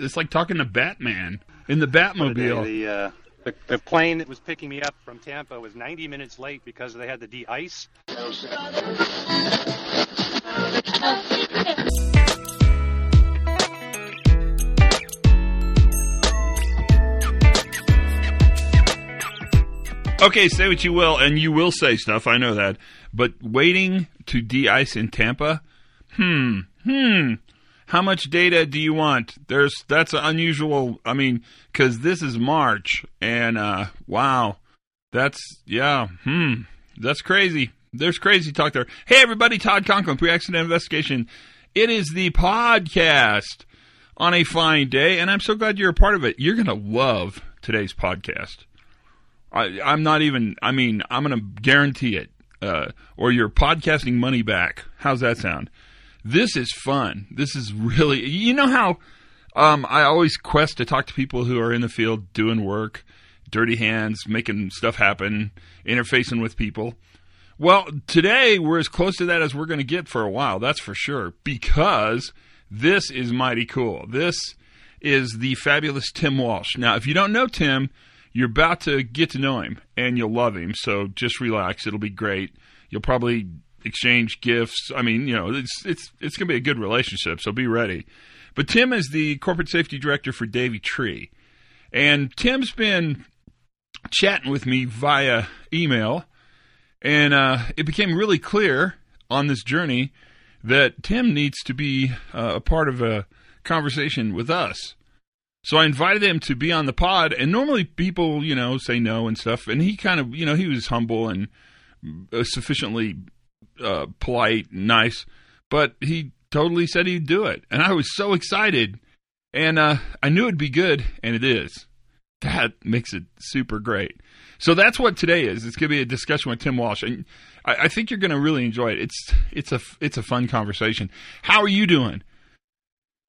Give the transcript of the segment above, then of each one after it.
it's like talking to Batman in the Batmobile. the, uh, the, the plane that was picking me up from Tampa was 90 minutes late because they had to de-ice. Okay, say what you will, and you will say stuff. I know that, but waiting to de-ice in Tampa, hmm, hmm. How much data do you want? There's that's unusual. I mean, because this is March, and uh, wow, that's yeah, hmm, that's crazy. There's crazy talk there. Hey, everybody, Todd Conklin, pre-accident investigation. It is the podcast on a fine day, and I'm so glad you're a part of it. You're gonna love today's podcast. I, I'm not even. I mean, I'm to guarantee it. Uh, or you're podcasting money back. How's that sound? This is fun. This is really. You know how um, I always quest to talk to people who are in the field doing work, dirty hands, making stuff happen, interfacing with people. Well, today we're as close to that as we're going to get for a while. That's for sure. Because this is mighty cool. This is the fabulous Tim Walsh. Now, if you don't know Tim, you're about to get to know him and you'll love him. So just relax. It'll be great. You'll probably exchange gifts. I mean, you know, it's it's it's going to be a good relationship. So be ready. But Tim is the corporate safety director for Davey Tree, and Tim's been chatting with me via email, and uh, it became really clear on this journey that Tim needs to be uh, a part of a conversation with us. So I invited him to be on the pod, and normally people, you know, say no and stuff. And he kind of, you know, he was humble and uh, sufficiently uh, polite, nice, but he totally said he'd do it, and I was so excited, and uh, I knew it'd be good, and it is. That makes it super great. So that's what today is. It's going to be a discussion with Tim Walsh, and I, I think you're going to really enjoy it. It's it's a it's a fun conversation. How are you doing?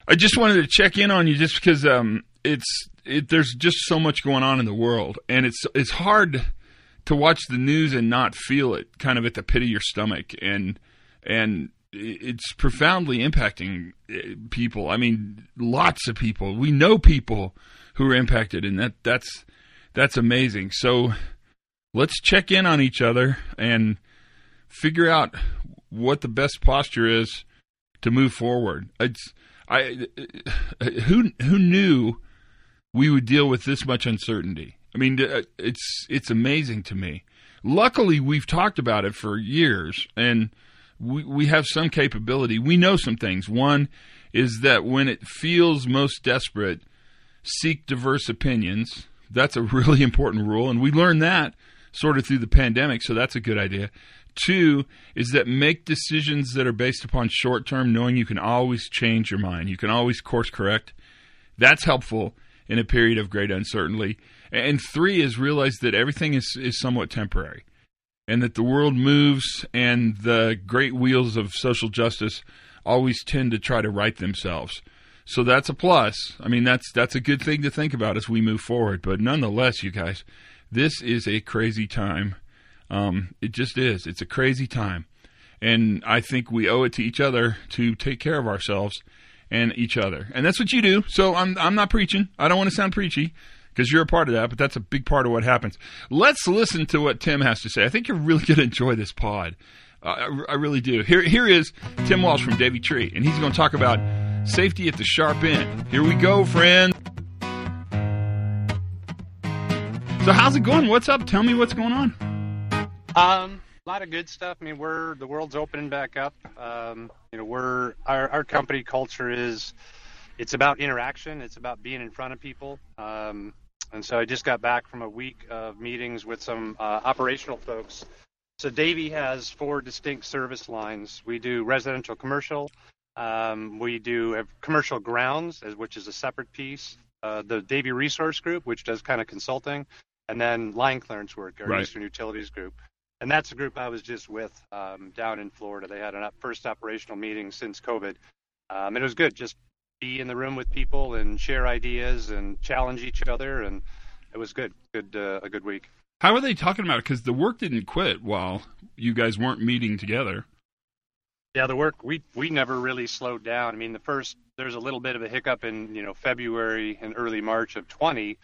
I just wanted to check in on you just because um, it's it, there's just so much going on in the world, and it's it's hard to watch the news and not feel it kind of at the pit of your stomach, and and it's profoundly impacting uh, people. I mean, lots of people. We know people who are impacted, and that that's that's amazing. So let's check in on each other and figure out what the best posture is to move forward. It's I who who knew we would deal with this much uncertainty. I mean, uh, it's it's amazing to me. Luckily, we've talked about it for years, and we we have some capability. We know some things. One is that when it feels most desperate, seek diverse opinions. That's a really important rule, and we learned that sort of through the pandemic. So that's a good idea. Two is that make decisions that are based upon short term, knowing you can always change your mind. You can always course correct. That's helpful in a period of great uncertainty. And three is realize that everything is, is somewhat temporary and that the world moves and the great wheels of social justice always tend to try to right themselves. So that's a plus. I mean, that's that's a good thing to think about as we move forward. But nonetheless, you guys, this is a crazy time. Um, it just is. It's a crazy time, and I think we owe it to each other to take care of ourselves and each other. And that's what you do. So I'm I'm not preaching. I don't want to sound preachy because you're a part of that, but that's a big part of what happens. Let's listen to what Tim has to say. I think you're really going to enjoy this pod. Uh, I, I really do. Here here is Tim Walsh from Davey Tree, and he's going to talk about safety at the sharp end. Here we go, friend. So how's it going? What's up? Tell me what's going on. Um, lot of good stuff. I mean, we're the world's opening back up. Um, you know, we're our our company culture is it's about interaction. It's about being in front of people. Um, and so I just got back from a week of meetings with some uh, operational folks. So Davey has four distinct service lines. We do residential commercial. Um, we do have commercial grounds, as- which is a separate piece. Uh, the Davey Resource Group, which does kind of consulting, and then line clearance work, our Right. Eastern Utilities Group. And that's a group I was just with um, down in Florida. They had a first operational meeting since COVID. Um, and it was good. Just be in the room with people and share ideas and challenge each other. And it was good. Good, uh, a good week. How are they talking about it? Because the work didn't quit while you guys weren't meeting together. Yeah, the work we we never really slowed down. I mean, the first there's a little bit of a hiccup in you know February and early March of 20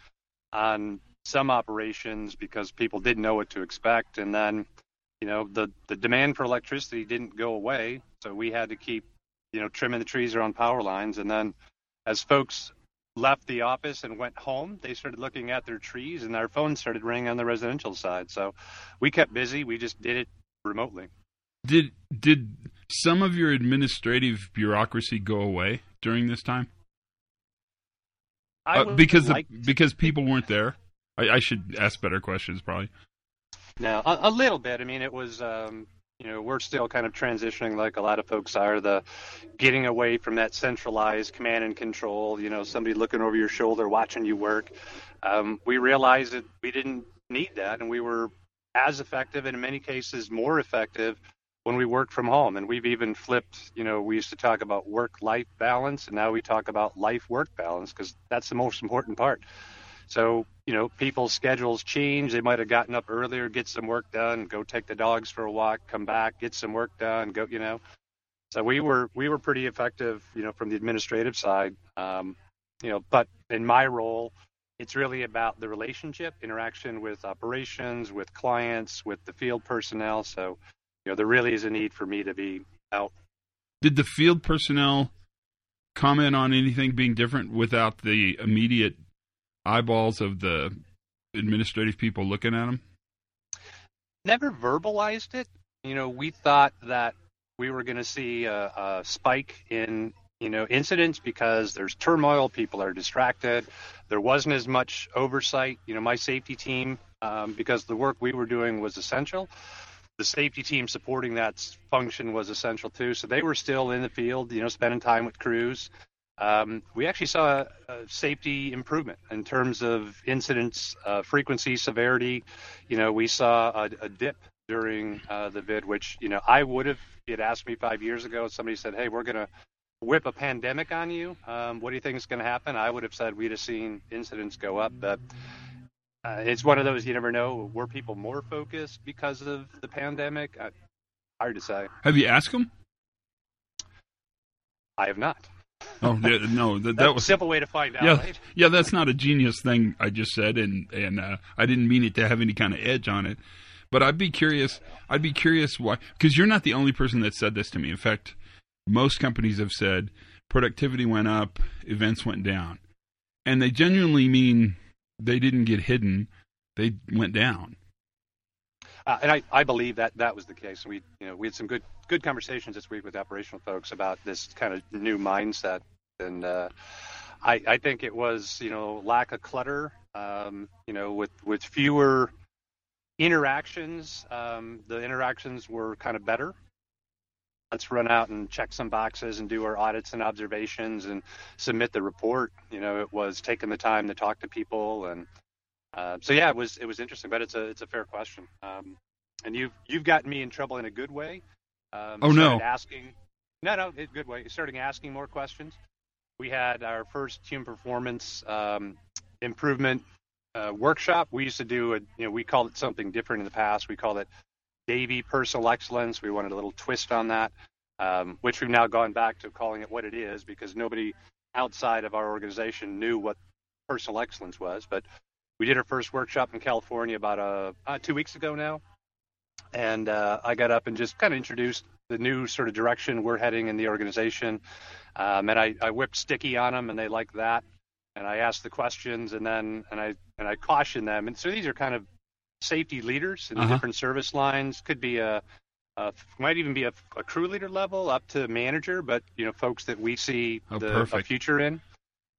on some operations because people didn't know what to expect, and then you know the the demand for electricity didn't go away, so we had to keep you know trimming the trees around power lines, and then as folks left the office and went home, they started looking at their trees, and our phones started ringing on the residential side. So we kept busy. We just did it remotely. Did did some of your administrative bureaucracy go away during this time? Uh, because like the, because people weren't there. I, I, should ask better questions, probably. No, a, a little bit. I mean, it was. Um, you know, we're still kind of transitioning, like a lot of folks are, the getting away from that centralized command and control. You know, somebody looking over your shoulder, watching you work. Um, we realized that we didn't need that, and we were as effective, and in many cases more effective, when we worked from home. And we've even flipped, you know, we used to talk about work life balance, and now we talk about life work balance because that's the most important part. So, you know, people's schedules change. They might have gotten up earlier, get some work done, go take the dogs for a walk, come back, get some work done, go, you know. So we were we were pretty effective, you know, from the administrative side. Um, you know, but in my role, it's really about the relationship, interaction with operations, with clients, with the field personnel. So you know, there really is a need for me to be out. Did the field personnel comment on anything being different without the immediate eyeballs of the administrative people looking at them? Never verbalized it. You know, we thought that we were going to see a, a spike in you know incidents because there's turmoil people are distracted there wasn't as much oversight you know my safety team um, because the work we were doing was essential the safety team supporting that function was essential too. So they were still in the field, you know, spending time with crews. Um, we actually saw a, a, safety improvement in terms of incidents, uh, frequency, severity. You know, we saw a, a dip during uh, the vid, which you know I would have. Had asked me five years ago, somebody said, "Hey, we're going to whip a pandemic on you. Um, what do you think is going to happen?" I would have said we'd have seen incidents go up, but uh, it's one of those you never know. Were people more focused because of the pandemic? Uh, hard to say. Have you asked them? I have not. Oh no, that, that was a simple way to find out. Yeah, right? yeah, that's not a genius thing I just said, and and uh, I didn't mean it to have any kind of edge on it. But I'd be curious. I'd be curious why, because you're not the only person that said this to me. In fact, most companies have said productivity went up, events went down, and they genuinely mean they didn't get hidden; they went down. Uh, and I, I believe that that was the case. We you know we had some good good conversations this week with operational folks about this kind of new mindset, and uh, I, I think it was you know lack of clutter, um, you know with with fewer interactions. Um, the interactions were kind of better let's run out and check some boxes and do our audits and observations and submit the report. You know, it was taking the time to talk to people and uh, so yeah, it was it was interesting, but it's a it's a fair question. Um, and you've you've gotten me in trouble in a good way. Um, oh no! Asking, no, no, a good way. Starting asking more questions. We had our first team performance um, improvement uh, workshop. We used to do a, you know, we called it something different in the past. We called it Davey Personal Excellence. We wanted a little twist on that, um, which we've now gone back to calling it what it is because nobody outside of our organization knew what personal excellence was. But we did our first workshop in California about uh, uh, two weeks ago now, and uh, I got up and just kind of introduced the new sort of direction we're heading in the organization. Um, and I, I whipped sticky on them, and they liked that. And I asked the questions, and then and I and I cautioned them. And so these are kind of safety leaders in uh-huh. the different service lines. Could be a, a might even be a, a, crew leader level up to manager, but you know, folks that we see oh, the future in.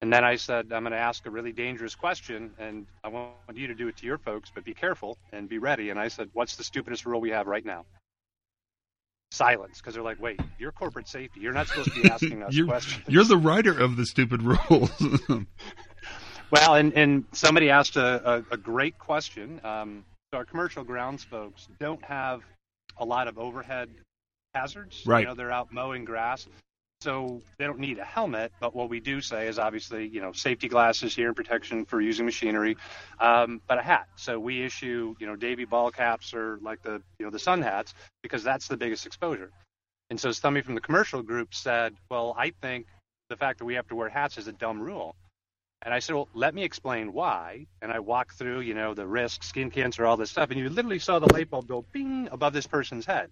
And then I said, I'm going to ask a really dangerous question, and I want you to do it to your folks, but be careful and be ready. And I said, What's the stupidest rule we have right now? Silence, because they're like, Wait, you're corporate safety. You're not supposed to be asking us you're, questions. You're the writer of the stupid rules. Well, and, and somebody asked a, a, a great question. Um, our commercial grounds folks don't have a lot of overhead hazards. Right. You know, they're out mowing grass. So they don't need a helmet, but what we do say is obviously, you know, safety glasses here and protection for using machinery, um, but a hat. So we issue, you know, Davey ball caps or like the, you know, the sun hats because that's the biggest exposure. And so somebody from the commercial group said, "Well, I think the fact that we have to wear hats is a dumb rule." And I said, "Well, let me explain why." And I walked through, you know, the risk, skin cancer, all this stuff, and you literally saw the light bulb go bing above this person's head.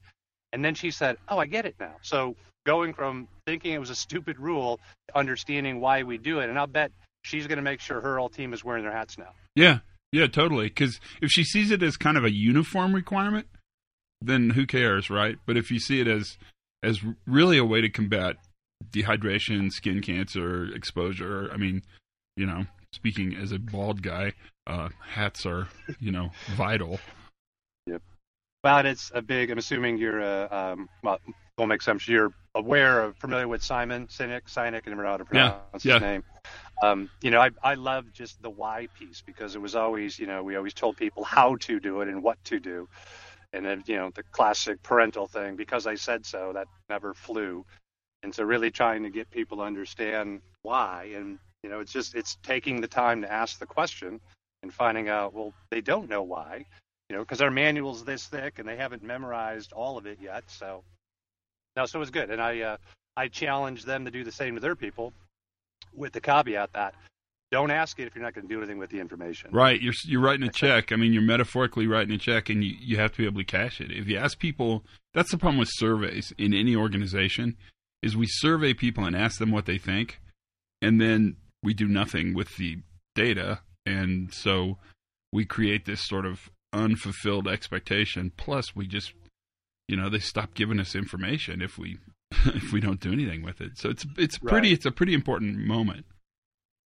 And then she said, "Oh, I get it now." So going from thinking it was a stupid rule to understanding why we do it, and I'll bet she's going to make sure her whole team is wearing their hats now. Yeah, yeah, totally. Because if she sees it as kind of a uniform requirement, then who cares, right? But if you see it as as really a way to combat dehydration, skin cancer, exposure, I mean, you know, speaking as a bald guy, uh, hats are, you know, vital. Yep. Well, it's a big. I'm assuming you're, a um, well, will make sense. You're aware of, familiar with Simon Sinek. Sinek, I never know how to pronounce Yeah, his yeah. name. Um, you know, I I love just the why piece because it was always, you know, we always told people how to do it and what to do, and then you know the classic parental thing. Because I said so, that never flew. And so, really trying to get people to understand why, and you know, it's just it's taking the time to ask the question and finding out. Well, they don't know why, you know, because our manual's this thick and they haven't memorized all of it yet. So, no, so it was good, and I uh, I challenged them to do the same to their people, with the caveat that don't ask it if you're not going to do anything with the information. Right, you're you're writing a check. I mean, you're metaphorically writing a check, and you you have to be able to cash it. If you ask people, that's the problem with surveys in any organization, is we survey people and ask them what they think, and then we do nothing with the data, and so we create this sort of unfulfilled expectation. Plus, we just, you know, they stop giving us information if we if we don't do anything with it. So it's it's pretty Right. it's a pretty important moment.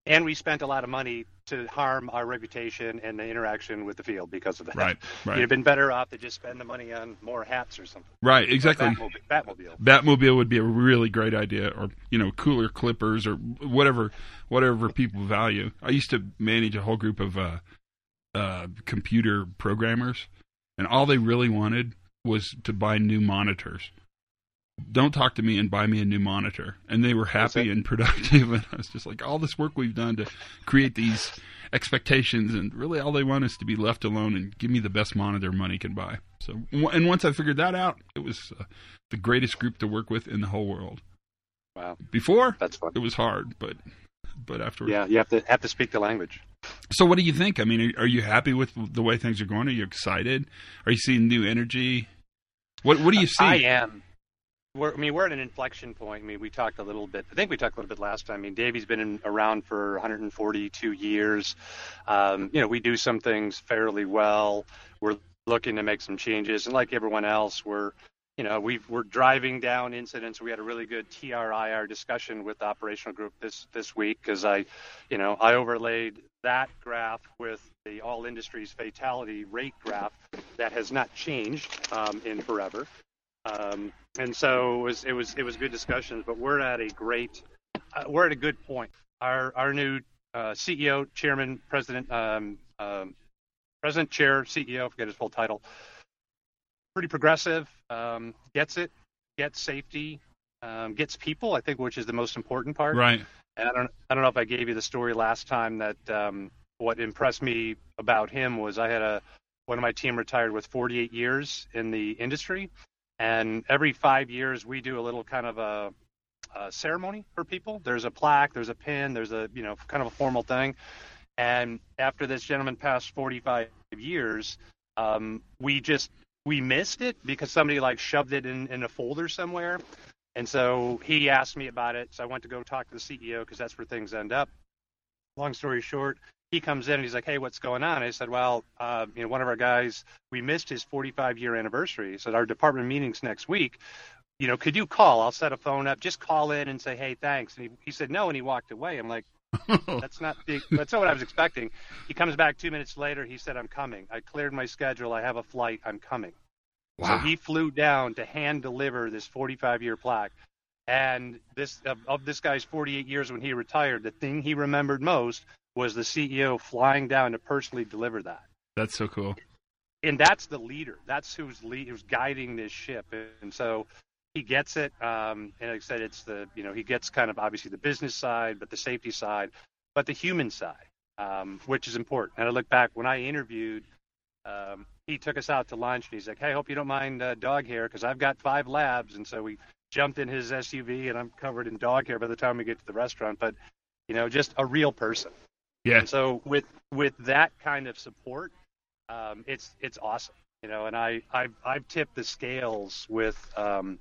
And we spent a lot of money to harm our reputation and the interaction with the field because of that. Right, right. You'd have been better off to just spend the money on more hats or something. Right, exactly. Batmobile. Batmobile. Batmobile would be a really great idea, or you know, cooler clippers, or whatever, whatever people value. I used to manage a whole group of uh, uh, computer programmers, and all they really wanted was to buy new monitors. Don't talk to me and buy me a new monitor. And they were happy and productive. And I was just like, all this work we've done to create these expectations, and really all they want is to be left alone and give me the best monitor money can buy. So, and once I figured that out, it was uh, the greatest group to work with in the whole world. Wow, Before, that's fun. it was hard, but but afterwards. Yeah, you have to have to speak the language. So, what do you think? I mean, are, are you happy with the way things are going? Are you excited? Are you seeing new energy? What What do you see? I am. We're, I mean, we're at an inflection point. I mean, we talked a little bit. I think we talked a little bit last time. I mean, Davey's been in, around for 142 years. Um, you know, we do some things fairly well. We're looking to make some changes, and like everyone else, we're you know we we're driving down incidents. We had a really good TRIR discussion with the operational group this this week because I, you know, I overlaid that graph with the all industries fatality rate graph that has not changed um, in forever. Um, and so it was it was it was good discussions, but we're at a great uh, we're at a good point. Our our new uh, CEO, chairman, president, um, um, president, chair, CEO, forget his full title. Pretty progressive, um, gets it, gets safety, um, gets people. I think, which is the most important part. Right. And I don't I don't know if I gave you the story last time that um, what impressed me about him was I had a one of my team retired with 48 years in the industry, and every five years we do a little kind of a, a ceremony for people. There's a plaque, there's a pin, there's a you know kind of a formal thing. And after this gentleman passed 45 years, um, we just we missed it because somebody like shoved it in, in a folder somewhere. And so he asked me about it. So I went to go talk to the CEO because that's where things end up. Long story short, he comes in and he's like, "Hey, what's going on?" I said, "Well, uh, you know, one of our guys, we missed his 45 year anniversary. So our department meetings next week. You know, could you call? I'll set a phone up. Just call in and say, "Hey, thanks." And he, he said no, and he walked away. I'm like, that's not the, that's not what I was expecting. He comes back two minutes later. He said, "I'm coming. I cleared my schedule. I have a flight. I'm coming." So he flew down to hand deliver this 45 year plaque. And this of, of this guy's 48 years when he retired, the thing he remembered most was the CEO flying down to personally deliver that. That's so cool. And that's the leader. That's who's lead, who's guiding this ship. And so he gets it. Um, and like I said, it's the you know he gets kind of obviously the business side, but the safety side, but the human side, um, which is important. And I look back when I interviewed um, he took us out to lunch and he's like, "Hey, I hope you don't mind uh, dog hair because I've got five labs." And so we jumped in his SUV and I'm covered in dog hair by the time we get to the restaurant. But you know, just a real person. Yeah. And so with with that kind of support, um, it's it's awesome. You know, and I I've, I've tipped the scales with um,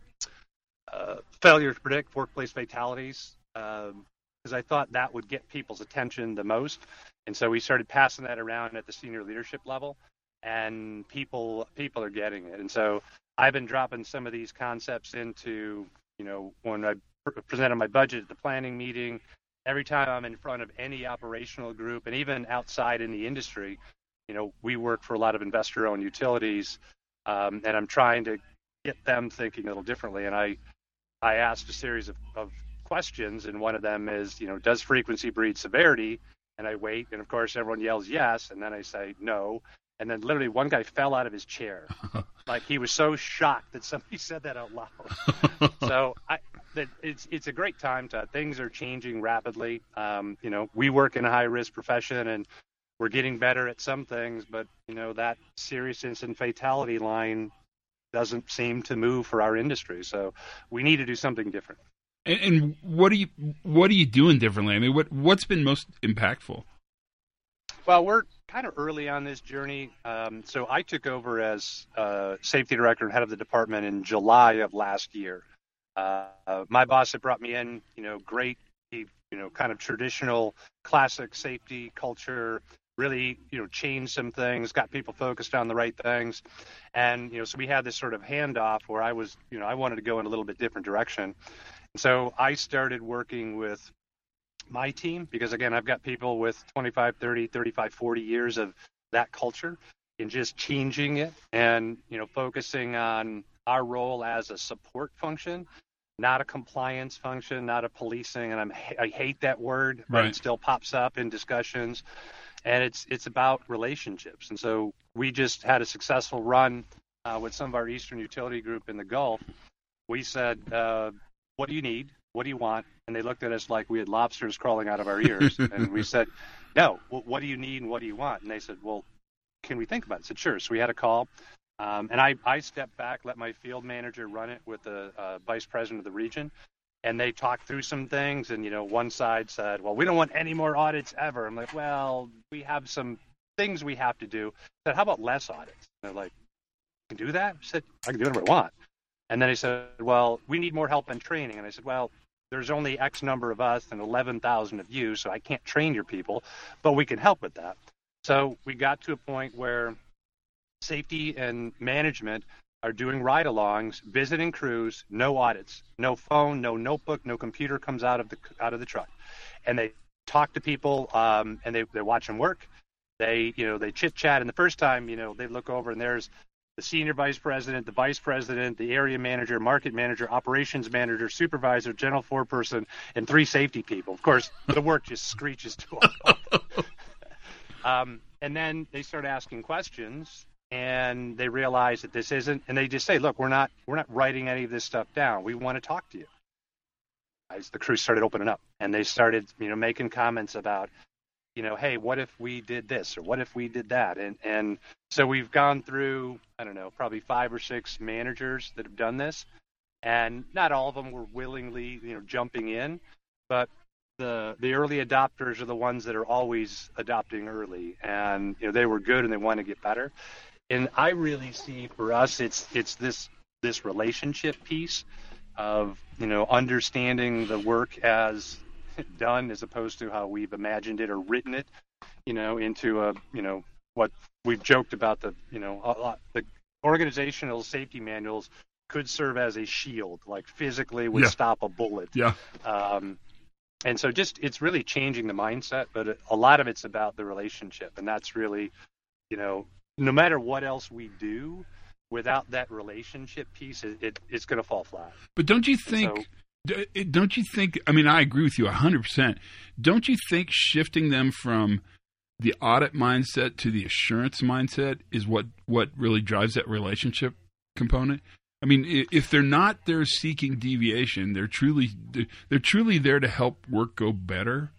uh, failure to predict workplace fatalities because um, I thought that would get people's attention the most, and so we started passing that around at the senior leadership level, and people people are getting it, and so I've been dropping some of these concepts into you know when I pr- presented my budget at the planning meeting. Every time I'm in front of any operational group, and even outside in the industry, you know, we work for a lot of investor-owned utilities, um, and I'm trying to get them thinking a little differently. And I, I asked a series of, of questions, and one of them is, you know, does frequency breed severity? And I wait, and of course everyone yells yes, and then I say no, and then literally one guy fell out of his chair, like he was so shocked that somebody said that out loud. so I, that it's it's a great time to things are changing rapidly. Um, you know, we work in a high risk profession, and we're getting better at some things, but you know that serious incident fatality line doesn't seem to move for our industry. So we need to do something different. And, and what are you what are you doing differently? I mean, what what's been most impactful? Well, we're kind of early on this journey. Um, so I took over as uh, safety director and head of the department in July of last year. Uh, my boss had brought me in, you know, great, you know, kind of traditional, classic safety culture, really you know changed some things got people focused on the right things and you know so we had this sort of handoff where i was you know i wanted to go in a little bit different direction and so i started working with my team because again i've got people with 25 30 35 40 years of that culture and just changing it and you know focusing on our role as a support function not a compliance function not a policing and I'm, i hate that word but right. it still pops up in discussions and it's it's about relationships. And so we just had a successful run uh, with some of our Eastern utility group in the Gulf. We said, uh, "What do you need? What do you want?" And they looked at us like we had lobsters crawling out of our ears. and we said, "No. Well, what do you need and what do you want?" And they said, "Well, can we think about it?" I said, "Sure." So we had a call. Um, and I, I stepped back, let my field manager run it with the uh, vice president of the region and they talked through some things and you know one side said well we don't want any more audits ever i'm like well we have some things we have to do I said how about less audits and they're like you can do that i said i can do whatever i want and then he said well we need more help and training and i said well there's only x number of us and 11,000 of you so i can't train your people but we can help with that so we got to a point where safety and management are doing ride alongs, visiting crews, no audits, no phone, no notebook, no computer comes out of the out of the truck, and they talk to people um, and they they watch them work. They you know they chit chat, and the first time you know they look over and there's the senior vice president, the vice president, the area manager, market manager, operations manager, supervisor, general foreperson, and three safety people. Of course, the work just screeches to a um, and then they start asking questions and they realize that this isn't and they just say look we're not we're not writing any of this stuff down. We want to talk to you. As the crew started opening up and they started you know making comments about you know hey what if we did this or what if we did that? And and so we've gone through i don't know probably five or six managers that have done this. And not all of them were willingly you know jumping in but the the early adopters are the ones that are always adopting early. And you know they were good and they want to get better. And I really see for us it's it's this this relationship piece of you know understanding the work as done as opposed to how we've imagined it or written it you know into a you know what we've joked about the you know a lot, the organizational safety manuals could serve as a shield like physically would Yeah. stop a bullet Yeah. um, and so just it's really changing the mindset but a lot of it's about the relationship and that's really you know no matter what else we do without that relationship piece it, it it's going to fall flat But don't you think? So- don't you think? I mean, I agree with you hundred percent. Don't you think shifting them from the audit mindset to the assurance mindset is what what really drives that relationship component? I mean, if they're not there seeking deviation, they're truly they're, truly there to help work go better.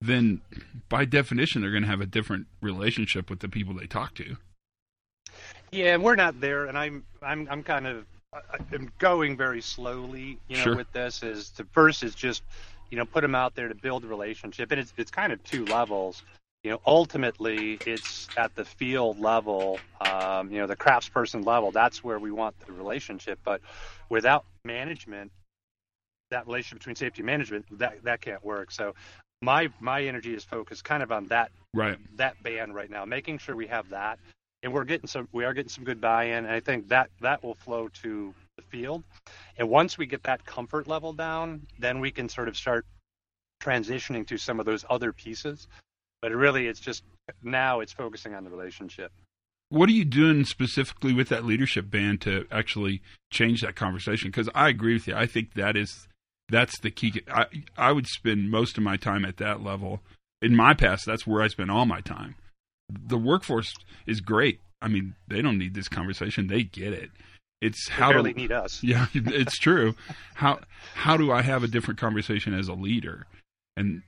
Then, by definition, they're going to have a different relationship with the people they talk to. yeah we're not there and i'm i'm i'm kind of I'm going very slowly, you know, Sure. with this. Is the first is just, you know, put them out there to build a relationship, and it's it's kind of two levels. You know, ultimately, it's at the field level, um, you know, the craftsperson level. That's where we want the relationship. But without management, that relationship between safety and management, that that can't work. So, my my energy is focused kind of on that Right. that band right now, making sure we have that, and we're getting some. We are getting some good buy-in, and I think that that will flow to the field. And once we get that comfort level down, then we can sort of start transitioning to some of those other pieces. But really, it's just now it's focusing on the relationship. What are you doing specifically with that leadership band to actually change that conversation? Because I agree with you. I think that is that's the key. I I would spend most of my time at that level. In my past, that's where I spent all my time. The workforce is great. I mean, they don't need this conversation. They get it. It's They how barely to need us. Yeah, it's true. How how do I have a different conversation as a leader? And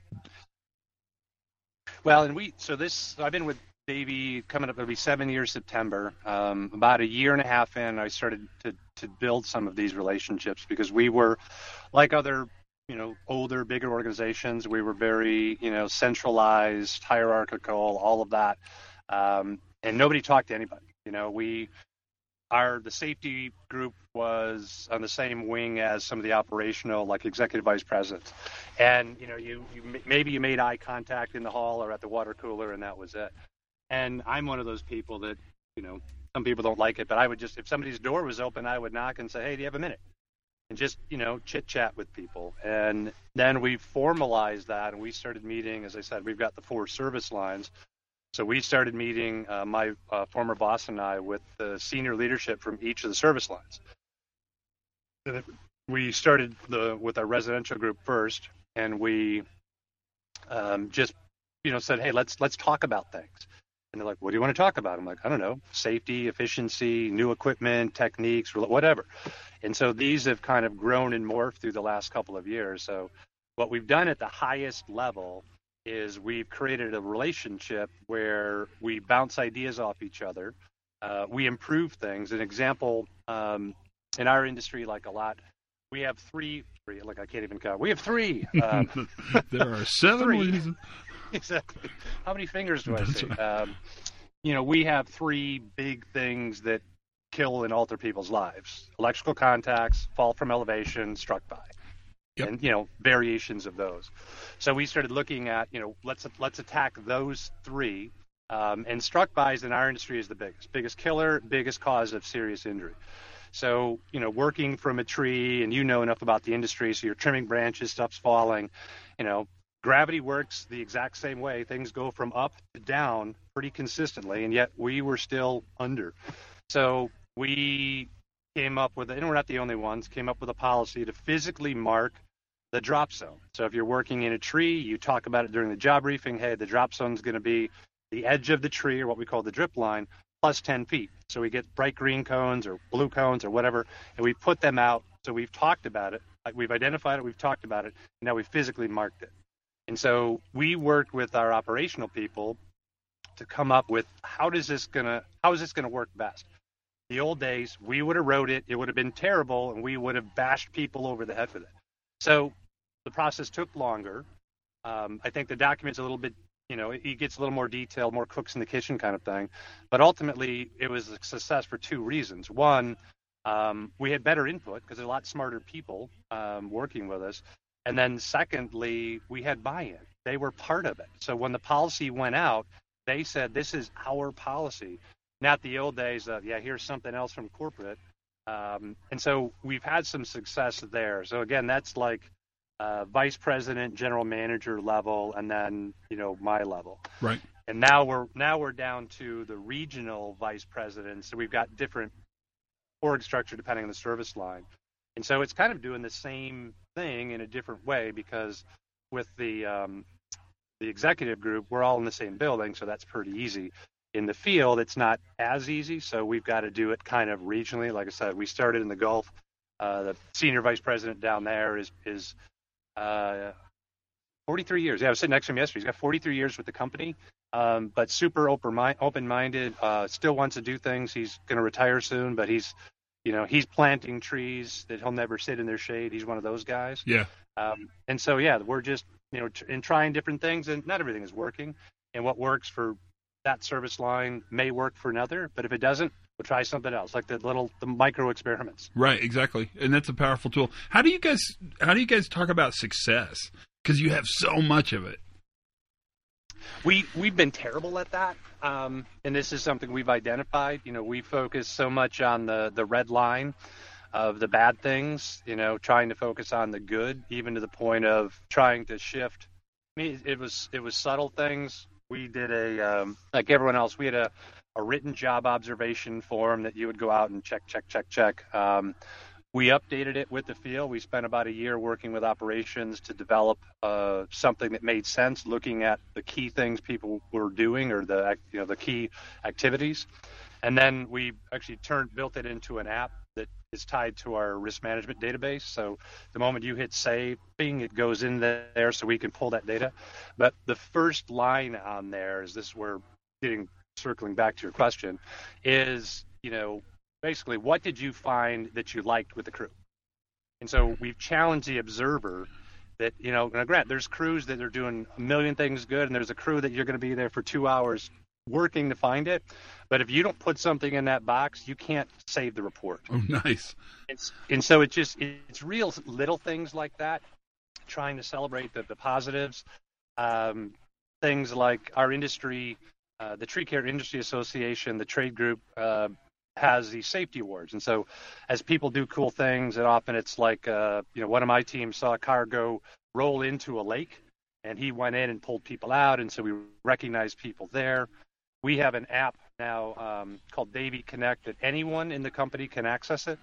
Well, and we so this I've been with Davey coming up it'll be seven years September. Um, about a year and a half in, I started to to build some of these relationships because we were like other you know older bigger organizations. We were very you know centralized hierarchical all of that. Um, and nobody talked to anybody. You know we our the safety group was on the same wing as some of the operational like executive vice presidents and you know you, you maybe you made eye contact in the hall or at the water cooler and that was it. And i'm one of those people that you know some people don't like it but i would just if somebody's door was open i would knock and say hey do you have a minute and just you know chit chat with people. And then we formalized that and we started meeting as i said we've got the four service lines. So we started meeting uh, my uh, former boss and i with the senior leadership from each of the service lines. We started the with our residential group first and we um, just you know said hey let's let's talk about things and they're like what do you want to talk about i'm like i don't know safety efficiency new equipment techniques whatever and so these have kind of grown and morphed through the last couple of years. So what we've done at the highest level is we've created a relationship where we bounce ideas off each other. Uh, we improve things. An example um, in our industry, like a lot, we have three. three like I can't even count. We have three. Um, there are seven Three. exactly. How many fingers do I see? Um, you know, we have three big things that kill and alter people's lives: electrical contacts, fall from elevation, struck by, Yep. and you know variations of those. So we started looking at you know let's let's attack those three. Um, and struck bys in our industry is the biggest, biggest killer, biggest cause of serious injury. So, you know, working from a tree, and you know enough about the industry, so you're trimming branches, stuff's falling. You know, gravity works the exact same way. Things go from up to down pretty consistently, and yet we were still under. So we came up with, and we're not the only ones, came up with a policy to physically mark the drop zone. So if you're working in a tree, you talk about it during the job briefing. Hey, the drop zone is going to be the edge of the tree, or what we call the drip line, plus 10 feet. So we get bright green cones or blue cones or whatever, and we put them out. So we've talked about it, we've identified it, we've talked about it, and now we physically marked it. And so we worked with our operational people to come up with how does this gonna how is this gonna work best. The old days, we would have wrote it, it would have been terrible, and we would have bashed people over the head with it. So the process took longer. Um, I think the document's a little bit, you know, it gets a little more detailed, more cooks in the kitchen kind of thing. But ultimately, it was a success for two reasons. One, um, we had better input because there's a lot smarter people um, working with us. And then secondly, we had buy-in. They were part of it. So when the policy went out, they said, "This is our policy." Not the old days of, "Yeah, here's something else from corporate." Um, and so we've had some success there. So again, that's like uh, vice president, general manager level, and then you know my level. Right. And now we're now we're down to the regional vice presidents. So we've got different org structure depending on the service line. And so it's kind of doing the same thing in a different way because with the um, the executive group, we're all in the same building, so that's pretty easy. In the field, it's not as easy, so we've got to do it kind of regionally. Like I said, we started in the Gulf. Uh, the senior vice president down there is is uh, 43 years. Yeah, I was sitting next to him yesterday. He's got 43 years with the company, um, but super open minded. Uh, still wants to do things. He's going to retire soon, but he's you know, he's planting trees that he'll never sit in their shade. He's one of those guys. Yeah. Um, and so, yeah, we're just, you know, in trying different things, and not everything is working. And what works for that service line may work for another, but if it doesn't, we'll try something else, like the little the micro experiments. Right, exactly, and that's a powerful tool. How do you guys how do you guys talk about success? Because you have so much of it. We we've been terrible at that, um, and this is something we've identified. You know, we focus so much on the the red line of the bad things. You know, trying to focus on the good, even to the point of trying to shift. I mean, it was it was subtle things. We did a um, like everyone else. We had a a written job observation form that you would go out and check, check, check, check. Um, we updated it with the field. We spent about a year working with operations to develop uh, something that made sense, looking at the key things people were doing or the you know the key activities, and then we actually turned built it into an app that is tied to our risk management database. So the moment you hit save, bing, it goes in there, so we can pull that data. But the first line on there is this: we're getting circling back to your question is you know basically what did you find that you liked with the crew? And so we've challenged the observer that, you know, now grant there's crews that are doing a million things good and there's a crew that you're going to be there for two hours working to find it. But if you don't put something in that box, you can't save the report. Oh, nice. It's, and so it just, it's real little things like that, trying to celebrate the, the positives. Um, things like our industry, uh, the Tree Care Industry Association, the trade group, uh, has these safety awards. And so as people do cool things, and often it's like, uh, you know, one of my teams saw a car go roll into a lake and he went in and pulled people out. And so we recognize people there. We have an app now um, called Davey Connect that anyone in the company can access it.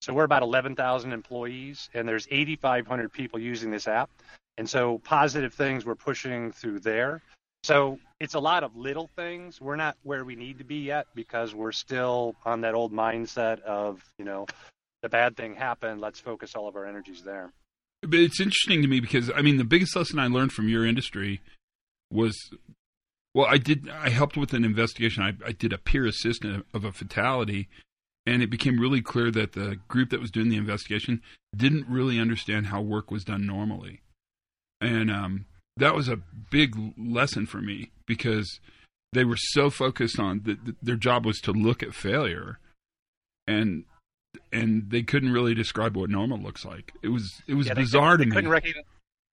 So we're about 11,000 employees and there's 8,500 people using this app. And so positive things we're pushing through there. So it's a lot of little things. We're not where we need to be yet because we're still on that old mindset of, you know, the bad thing happened. Let's focus all of our energies there. But it's interesting to me because I mean the biggest lesson I learned from your industry was well I did I helped with an investigation I, I did a peer assistant of a fatality and it became really clear that the group that was doing the investigation didn't really understand how work was done normally and um, that was a big lesson for me because they were so focused on the, the, their job was to look at failure and and they couldn't really describe what normal looks like. It was it was yeah, bizarre to they couldn't me recognize,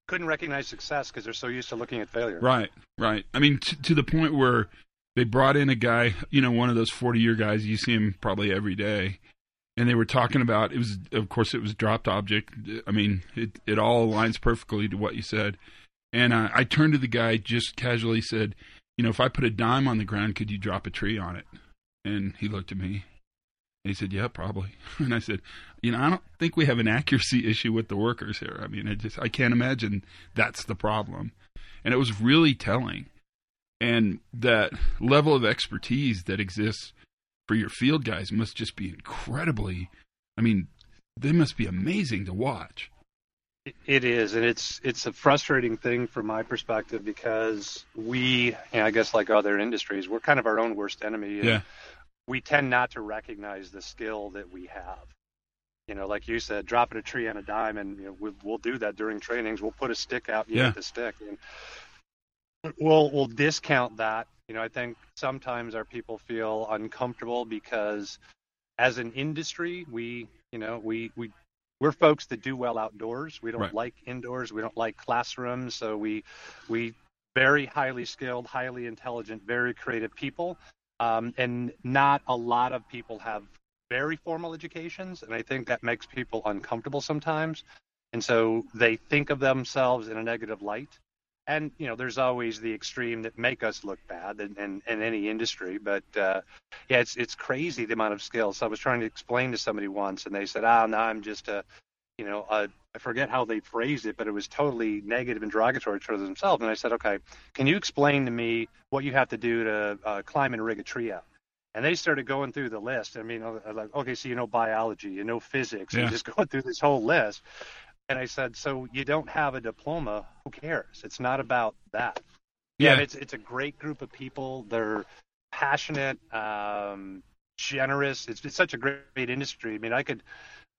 couldn't recognize success because they're so used to looking at failure. Right right. I mean t- to the point where they brought in a guy you know one of those 40 year guys you see him probably every day and they were talking about it was of course it was dropped object. I mean it it all aligns perfectly to what you said and uh, I turned to the guy, just casually said, "You know, if I put a dime on the ground, could you drop a tree on it?" And he looked at me. He said, "Yeah, probably." And I said, "You know, I don't think we have an accuracy issue with the workers here. I mean, I just I can't imagine that's the problem." And it was really telling. And that level of expertise that exists for your field guys must just be incredibly I mean, they must be amazing to watch. It is, and it's it's a frustrating thing from my perspective because we, I guess, like other industries, we're kind of our own worst enemy. Yeah. We tend not to recognize the skill that we have. You know, like you said, dropping a tree on a dime, and you know, we'll, we'll do that during trainings. We'll put a stick out, you yeah. the stick, and we'll we'll discount that. You know, I think sometimes our people feel uncomfortable because, as an industry, we, you know, we we we're folks that do well outdoors. We don't right. like indoors. We don't like classrooms. So we we very highly skilled, highly intelligent, very creative people, um, and not a lot of people have very formal educations, and I think that makes people uncomfortable sometimes, and so they think of themselves in a negative light. And you know, there's always the extreme that make us look bad in, in, in any industry. But uh, yeah, it's it's crazy the amount of skills. So I was trying to explain to somebody once, and they said, "Ah, no, I'm just a, you know, a, I forget how they phrased it, but it was totally negative and derogatory towards themselves." And I said, "Okay, can you explain to me what you have to do to uh, climb and rig a tree out?" And they started going through the list. I mean, like, okay, so you know biology, you know physics, yeah. and just going through this whole list. And I said, so you don't have a diploma? Who cares? It's not about that. Yeah, yeah it's it's a great group of people. They're passionate. Um, generous. It's, it's such a great, great industry. I mean, I could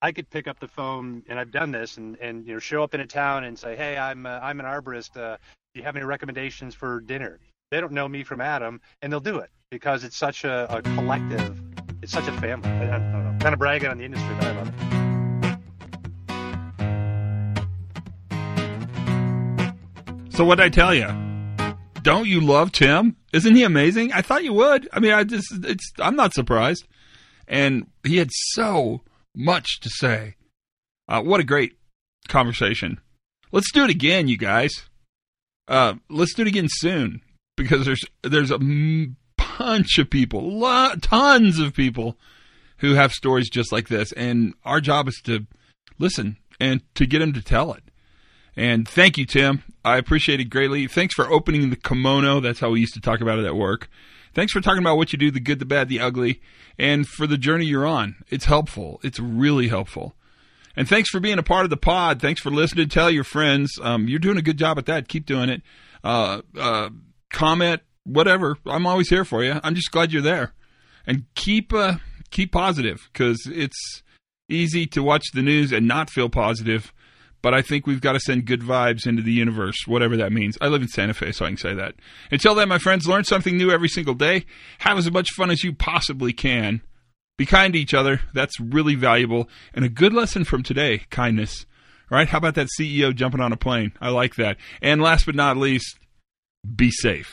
I could pick up the phone and I've done this and and you know show up in a town and say, hey, I'm uh, I'm an arborist. Uh, do you have any recommendations for dinner? They don't know me from Adam, and they'll do it because it's such a, a collective. It's such a family. I, I don't know. Kind of bragging on the industry, but I love it. So what I tell you? Don't you love Tim? Isn't he amazing? I thought you would. I mean, I just it's I'm not surprised. And he had so much to say. Uh, what a great conversation. Let's do it again, you guys. Uh, let's do it again soon because there's there's a bunch of people, lot, tons of people who have stories just like this, and our job is to listen and to get them to tell it. And thank you, Tim. I appreciate it greatly. Thanks for opening the kimono. That's how we used to talk about it at work. Thanks for talking about what you do, the good, the bad, the ugly, and for the journey you're on. It's helpful. It's really helpful. And thanks for being a part of the pod. Thanks for listening. Tell your friends. Um, you're doing a good job at that. Keep doing it. Uh, uh, comment, whatever. I'm always here for you. I'm just glad you're there. And keep uh, keep positive because it's easy to watch the news and not feel positive. But I think we've got to send good vibes into the universe, whatever that means. I live in Santa Fe, so I can say that. Until then, my friends, learn something new every single day. Have as much fun as you possibly can. Be kind to each other. That's really valuable. And a good lesson from today kindness. Right? How about that CEO jumping on a plane? I like that. And last but not least, be safe.